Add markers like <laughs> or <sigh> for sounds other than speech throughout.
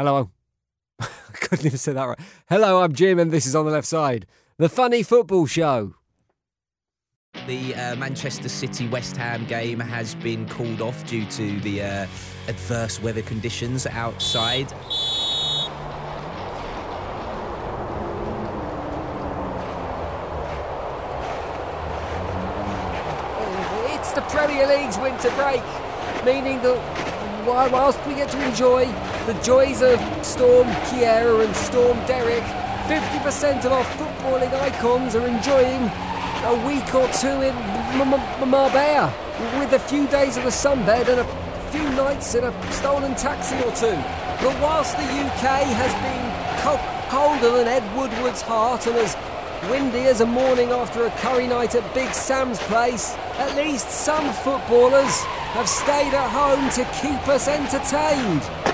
Hello. I <laughs> couldn't even say that right. Hello, I'm Jim, and this is on the left side, the funny football show. The uh, Manchester City West Ham game has been called off due to the uh, adverse weather conditions outside. It's the Premier League's winter break, meaning that whilst we get to enjoy the joys of Storm Ciara and Storm Derek, 50% of our footballing icons are enjoying a week or two in Marbella with a few days of the sunbed and a few nights in a stolen taxi or two. But whilst the UK has been co- colder than Ed Woodward's heart and as windy as a morning after a curry night at Big Sam's place, at least some footballers have stayed at home to keep us entertained.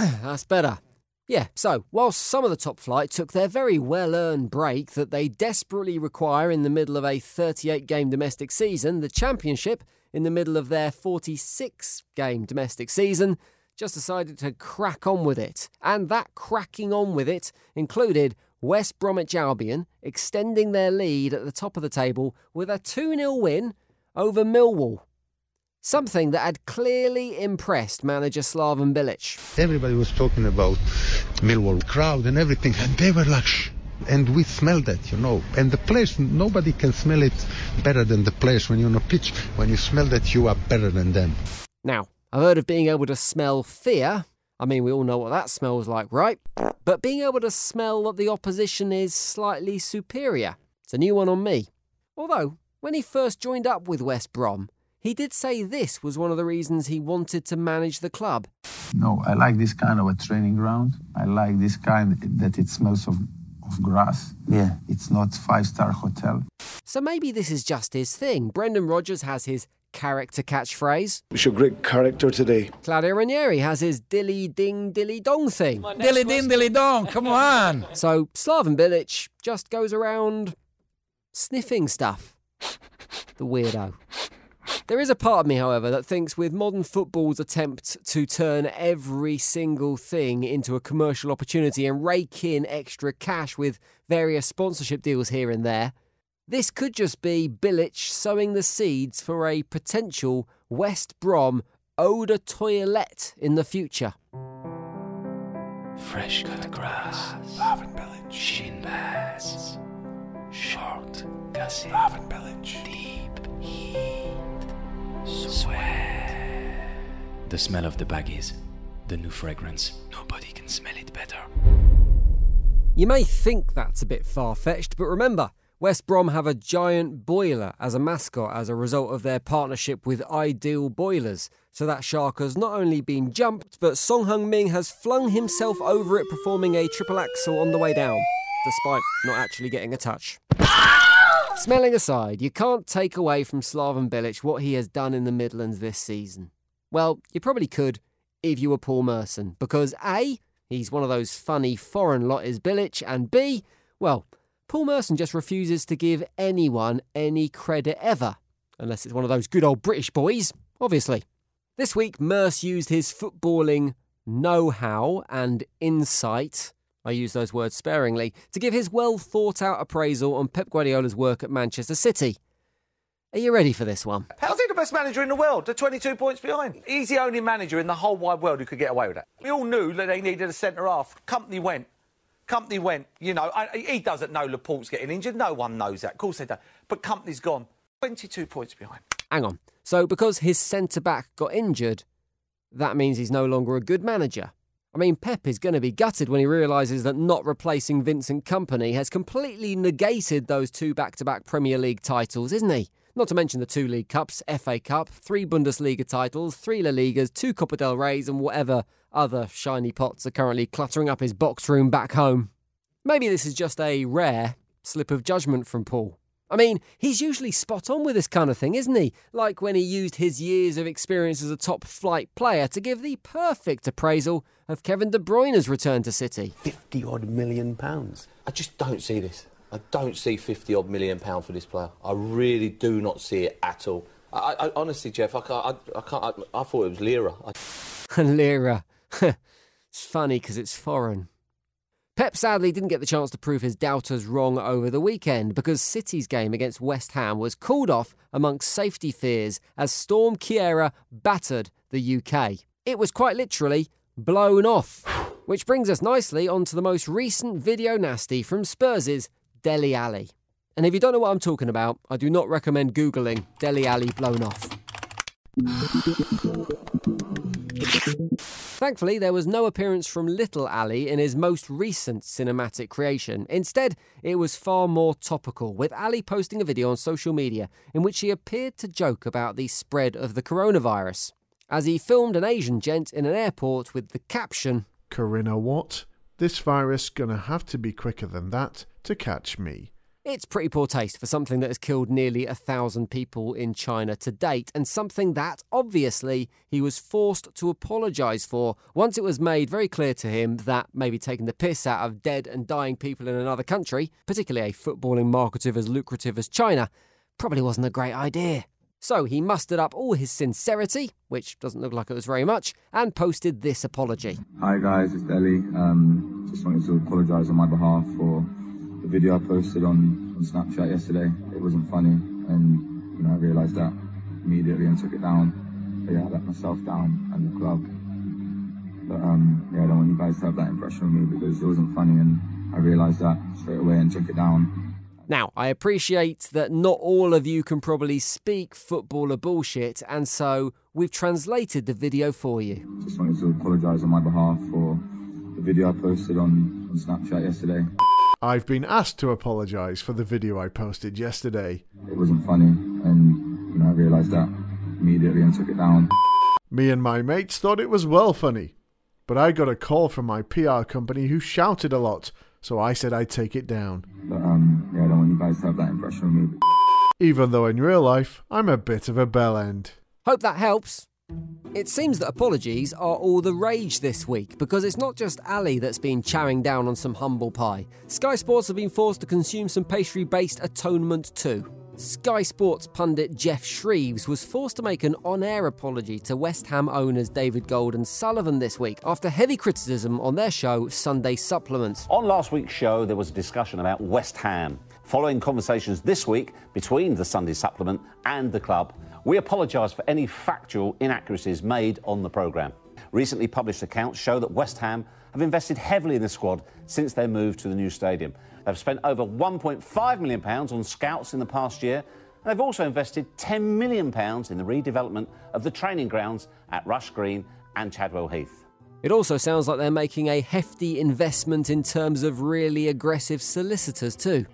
<coughs> That's better. Yeah, so whilst some of the top flight took their very well earned break that they desperately require in the middle of a 38 game domestic season, the Championship, in the middle of their 46 game domestic season, just decided to crack on with it. And that cracking on with it included West Bromwich Albion extending their lead at the top of the table with a 2 0 win over Millwall. Something that had clearly impressed manager Slaven Bilic. Everybody was talking about Millwall crowd and everything, and they were like, Shh. and we smelled that, you know. And the players, nobody can smell it better than the players when you're on a pitch. When you smell that, you are better than them. Now, I've heard of being able to smell fear. I mean, we all know what that smells like, right? But being able to smell that the opposition is slightly superior. It's a new one on me. Although, when he first joined up with West Brom, he did say this was one of the reasons he wanted to manage the club. No, I like this kind of a training ground. I like this kind that it smells of, of grass. Yeah. It's not five star hotel. So maybe this is just his thing. Brendan Rodgers has his character catchphrase. We show great character today. Claudio Ranieri has his dilly ding dilly dong thing. Dilly ding dilly dong, come on. So Slaven Bilic just goes around sniffing stuff. The weirdo. There is a part of me, however, that thinks with modern football's attempt to turn every single thing into a commercial opportunity and rake in extra cash with various sponsorship deals here and there, this could just be Bilic sowing the seeds for a potential West Brom eau de toilette in the future. Fresh cut grass. Lavin village. Shin pads. Short gusset. Lavin village. Deep heat. Sweat. The smell of the baggies. The new fragrance. Nobody can smell it better. You may think that's a bit far fetched, but remember, West Brom have a giant boiler as a mascot as a result of their partnership with Ideal Boilers. So that shark has not only been jumped, but Son Heung-min has flung himself over it performing a triple axel on the way down, despite not actually getting a touch. Ah! Smelling aside, you can't take away from Slaven Bilic what he has done in the Midlands this season. Well, you probably could if you were Paul Merson, because A, he's one of those funny foreign lot is Bilic, and B, well, Paul Merson just refuses to give anyone any credit ever, unless it's one of those good old British boys, obviously. This week, Merce used his footballing know how and insight, I use those words sparingly, to give his well thought out appraisal on Pep Guardiola's work at Manchester City. Are you ready for this one? How's he the best manager in the world? They're 22 points behind. He's the only manager in the whole wide world who could get away with that. We all knew that they needed a centre half. Kompany went. Kompany went. You know, I, he doesn't know Laporte's getting injured. No one knows that. Of course they don't. But Kompany's gone. 22 points behind. Hang on. So, because his centre back got injured, that means he's no longer a good manager. I mean, Pep is going to be gutted when he realises that not replacing Vincent Kompany has completely negated those two back to back Premier League titles, isn't he? Not to mention the two League Cups, FA Cup, three Bundesliga titles, three La Ligas, two Copa del Reys, and whatever other shiny pots are currently cluttering up his box room back home. Maybe this is just a rare slip of judgment from Paul. I mean, he's usually spot on with this kind of thing, isn't he? Like when he used his years of experience as a top flight player to give the perfect appraisal of Kevin De Bruyne's return to City. 50 odd million pounds. I just don't see this. I don't see 50 odd million pound for this player. I really do not see it at all. I, I honestly, Jeff, I can't. I, I can't. I, I thought it was Lira. I... <laughs> Lira, <laughs> it's funny because it's foreign. Pep sadly didn't get the chance to prove his doubters wrong over the weekend because City's game against West Ham was called off amongst safety fears as Storm Ciara battered the UK. It was quite literally blown off. Which brings us nicely onto the most recent video nasty from Spurs' Dele Alli. And if you don't know what I'm talking about, I do not recommend Googling Dele Alli blown off. Thankfully, there was no appearance from Little Alli in his most recent cinematic creation. Instead, it was far more topical, with Alli posting a video on social media in which he appeared to joke about the spread of the coronavirus. As he filmed an Asian gent in an airport with the caption, Corinna, what? This virus gonna have to be quicker than that to catch me. It's pretty poor taste for something that has killed nearly a thousand people in China to date, and something that, obviously, he was forced to apologise for once it was made very clear to him that maybe taking the piss out of dead and dying people in another country, particularly a footballing market as lucrative as China, probably wasn't a great idea. So he mustered up all his sincerity, which doesn't look like it was very much, and posted this apology. Hi guys, it's Ellie. Um, just wanted to apologise on my behalf for video I posted on, on Snapchat yesterday. It wasn't funny, and you know I realised that immediately and took it down. But yeah, I let myself down and the club. But um, yeah, I don't want you guys to have that impression of me because it wasn't funny, and I realised that straight away and took it down. Now, I appreciate that not all of you can probably speak footballer bullshit, and so we've translated the video for you. Just wanted to apologise on my behalf for the video I posted on, on Snapchat yesterday. I've been asked to apologise for the video I posted yesterday. It wasn't funny, and you know I realised that immediately and took it down. Me and my mates thought it was well funny, but I got a call from my PR company who shouted a lot, so I said I'd take it down. But um, yeah, I don't want you guys to have that impression of me. Even though in real life, I'm a bit of a bell end. Hope that helps. It seems that apologies are all the rage this week because it's not just Alli that's been chowing down on some humble pie. Sky Sports have been forced to consume some pastry based atonement too. Sky Sports pundit Jeff Shreeves was forced to make an on air apology to West Ham owners David Gold and Sullivan this week after heavy criticism on their show Sunday Supplements. On last week's show, there was a discussion about West Ham. Following conversations this week between the Sunday Supplement and the club, we apologise for any factual inaccuracies made on the programme. Recently published accounts show that West Ham have invested heavily in the squad since their move to the new stadium. They've spent over £1.5 million on scouts in the past year, and they've also invested £10 million in the redevelopment of the training grounds at Rush Green and Chadwell Heath. It also sounds like they're making a hefty investment in terms of really aggressive solicitors, too.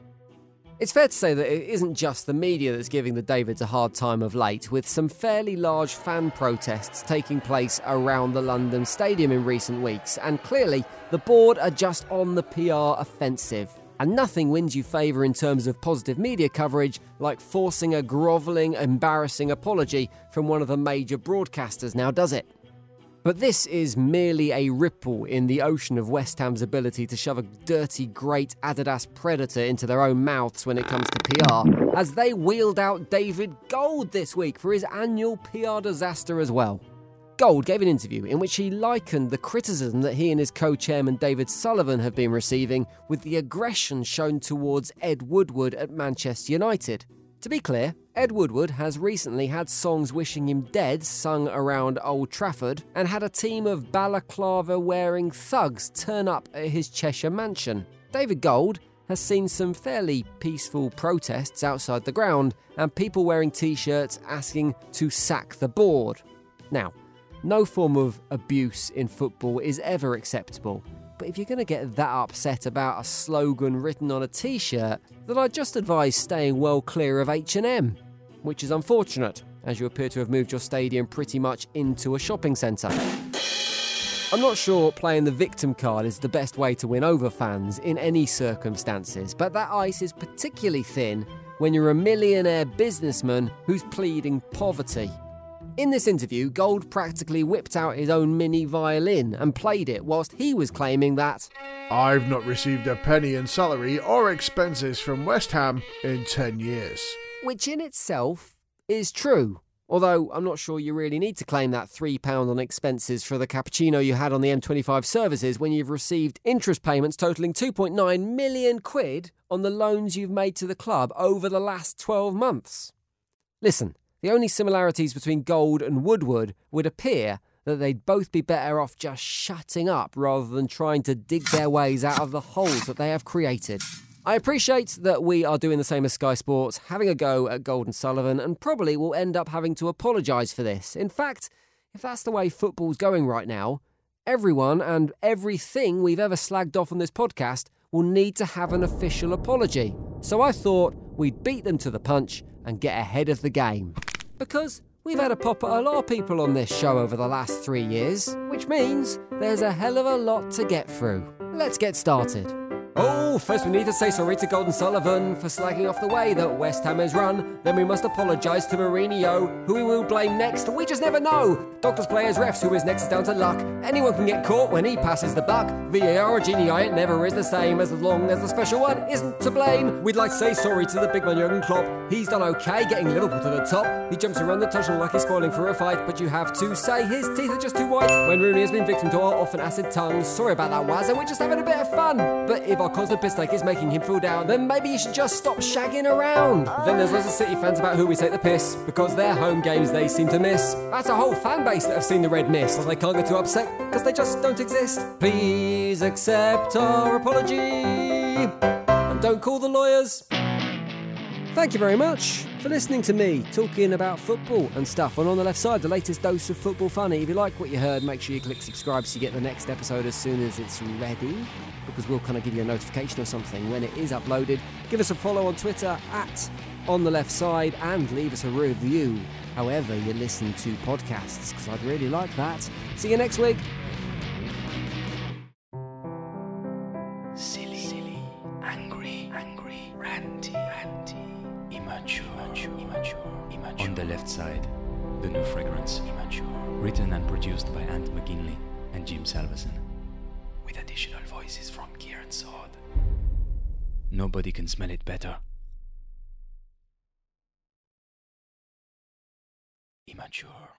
It's fair to say that it isn't just the media that's giving the Davids a hard time of late, with some fairly large fan protests taking place around the London Stadium in recent weeks, and clearly the board are just on the PR offensive. And nothing wins you favour in terms of positive media coverage like forcing a grovelling, embarrassing apology from one of the major broadcasters now, does it? But this is merely a ripple in the ocean of West Ham's ability to shove a dirty, great Adidas predator into their own mouths when it comes to PR, as they wheeled out David Gold this week for his annual PR disaster as well. Gold gave an interview in which he likened the criticism that he and his co chairman David Sullivan have been receiving with the aggression shown towards Ed Woodward at Manchester United. To be clear, Ed Woodward has recently had songs wishing him dead sung around Old Trafford and had a team of balaclava wearing thugs turn up at his Cheshire mansion. David Gold has seen some fairly peaceful protests outside the ground and people wearing t shirts asking to sack the board. Now, no form of abuse in football is ever acceptable, but if you're going to get that upset about a slogan written on a t-shirt, then I'd just advise staying well clear of H&M, which is unfortunate as you appear to have moved your stadium pretty much into a shopping centre. I'm not sure playing the victim card is the best way to win over fans in any circumstances, but that ice is particularly thin when you're a millionaire businessman who's pleading poverty. In this interview, Gold practically whipped out his own mini violin and played it whilst he was claiming that I've not received a penny in salary or expenses from West Ham in 10 years. Which in itself is true. Although I'm not sure you really need to claim that £3 on expenses for the cappuccino you had on the M25 services when you've received interest payments totalling 2.9 million quid on the loans you've made to the club over the last 12 months. Listen, the only similarities between Gold and Woodward would appear that they'd both be better off just shutting up rather than trying to dig their ways out of the holes that they have created. I appreciate that we are doing the same as Sky Sports, having a go at Gold and Sullivan, and probably will end up having to apologise for this. In fact, if that's the way football's going right now, everyone and everything we've ever slagged off on this podcast will need to have an official apology. So I thought we'd beat them to the punch and get ahead of the game. Because we've had a pop at a lot of people on this show over the last three years, which means there's a hell of a lot to get through. Let's get started. Oh, first we need to say sorry to Gold and Sullivan for slagging off the way that West Ham has run. Then we must apologise to Mourinho, who we will blame next. We just never know. Doctors, players, refs, who is next is down to luck. Anyone can get caught when he passes the buck. VAR or genie, it never is the same as long as the special one isn't to blame. We'd like to say sorry to the big man Jurgen Klopp. He's done okay getting Liverpool to the top. He jumps around the touch like he's spoiling for a fight, but you have to say his teeth are just too white. When Rooney has been victim to our often acid tongues, sorry about that, Wazza, we're just having a bit of fun. But if our the piss take is making him feel down, then maybe you should just stop shagging around. Then there's lots of City fans about who we take the piss, because their home games they seem to miss. That's a whole fan base that have seen the red mist. Well, they can't get too upset, because they just don't exist. Please accept our apology. And don't call the lawyers. Thank you very much for listening to me talking about football and stuff. And on the left side, the latest dose of football funny. If you like what you heard, make sure you click subscribe so you get the next episode as soon as it's ready, because we'll kind of give you a notification or something when it is uploaded. Give us a follow on Twitter at on the left side and leave us a review however you listen to podcasts, because I'd really like that. See you next week. Silly, silly, angry, angry, ranty, ranty, immature, immature, immature. On the left side, the new fragrance. Immature. Written and produced by Ant McGinley and Jim Salveson. With additional voices from Kieran Sword. Nobody can smell it better. Immature.